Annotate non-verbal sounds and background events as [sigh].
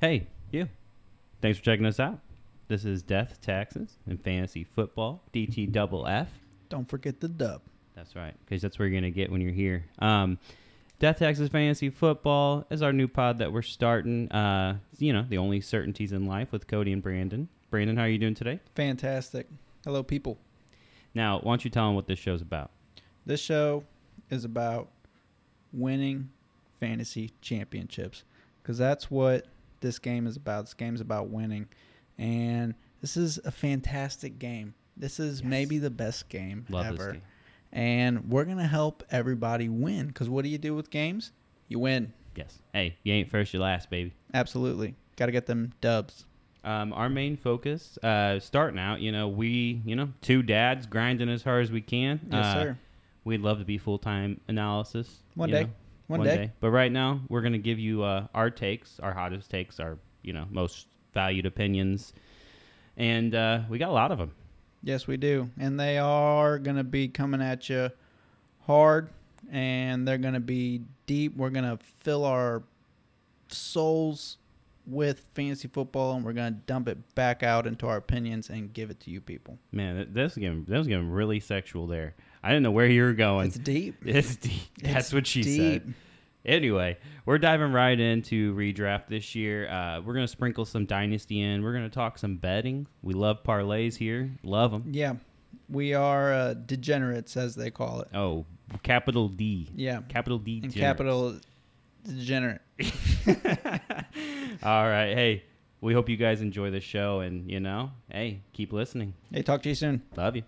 Hey, you. Thanks for checking us out. This is Death, Taxes, and Fantasy Football, DT Double F. Don't forget the dub. That's right, because that's where you're going to get when you're here. Um, Death, Taxes, Fantasy Football is our new pod that we're starting. Uh, you know, the only certainties in life with Cody and Brandon. Brandon, how are you doing today? Fantastic. Hello, people. Now, why don't you tell them what this show's about? This show is about winning fantasy championships because that's what this game is about. This game is about winning. And this is a fantastic game. This is Yes. maybe the best game Love ever. this game. And we're going to help everybody win because what do you do with games? You win. Yes. Hey, you ain't first, you last, baby. Absolutely. Got to get them dubs. Um, our main focus, uh, starting out, you know, we, you know, two dads grinding as hard as we can. Yes, Uh, sir. We'd love to be full time analysis. One day. know, One, day. But right now, we're going to give you uh, our takes, our hottest takes, our, you know, most valued opinions. And uh, we got a lot of them. Yes, we do. And they are going to be coming at you hard and they're going to be deep. We're going to fill our souls with fantasy football and we're going to dump it back out into our opinions and give it to you people. Man, that- this game, that was getting really sexual there. I didn't know where you were going. It's deep. [laughs] It's deep. That's It's what she deep. said. Anyway, we're diving right into redraft this year. Uh, we're going to sprinkle some dynasty in. We're going to talk some betting. We love parlays here. Love them. Yeah. We are uh, degenerates, as they call it. Oh, capital D. Yeah. Capital D. And capital degenerate. [laughs] All right. Hey, we hope you guys enjoy the show. And, you know, hey, keep listening. Hey, talk to you soon. Love you.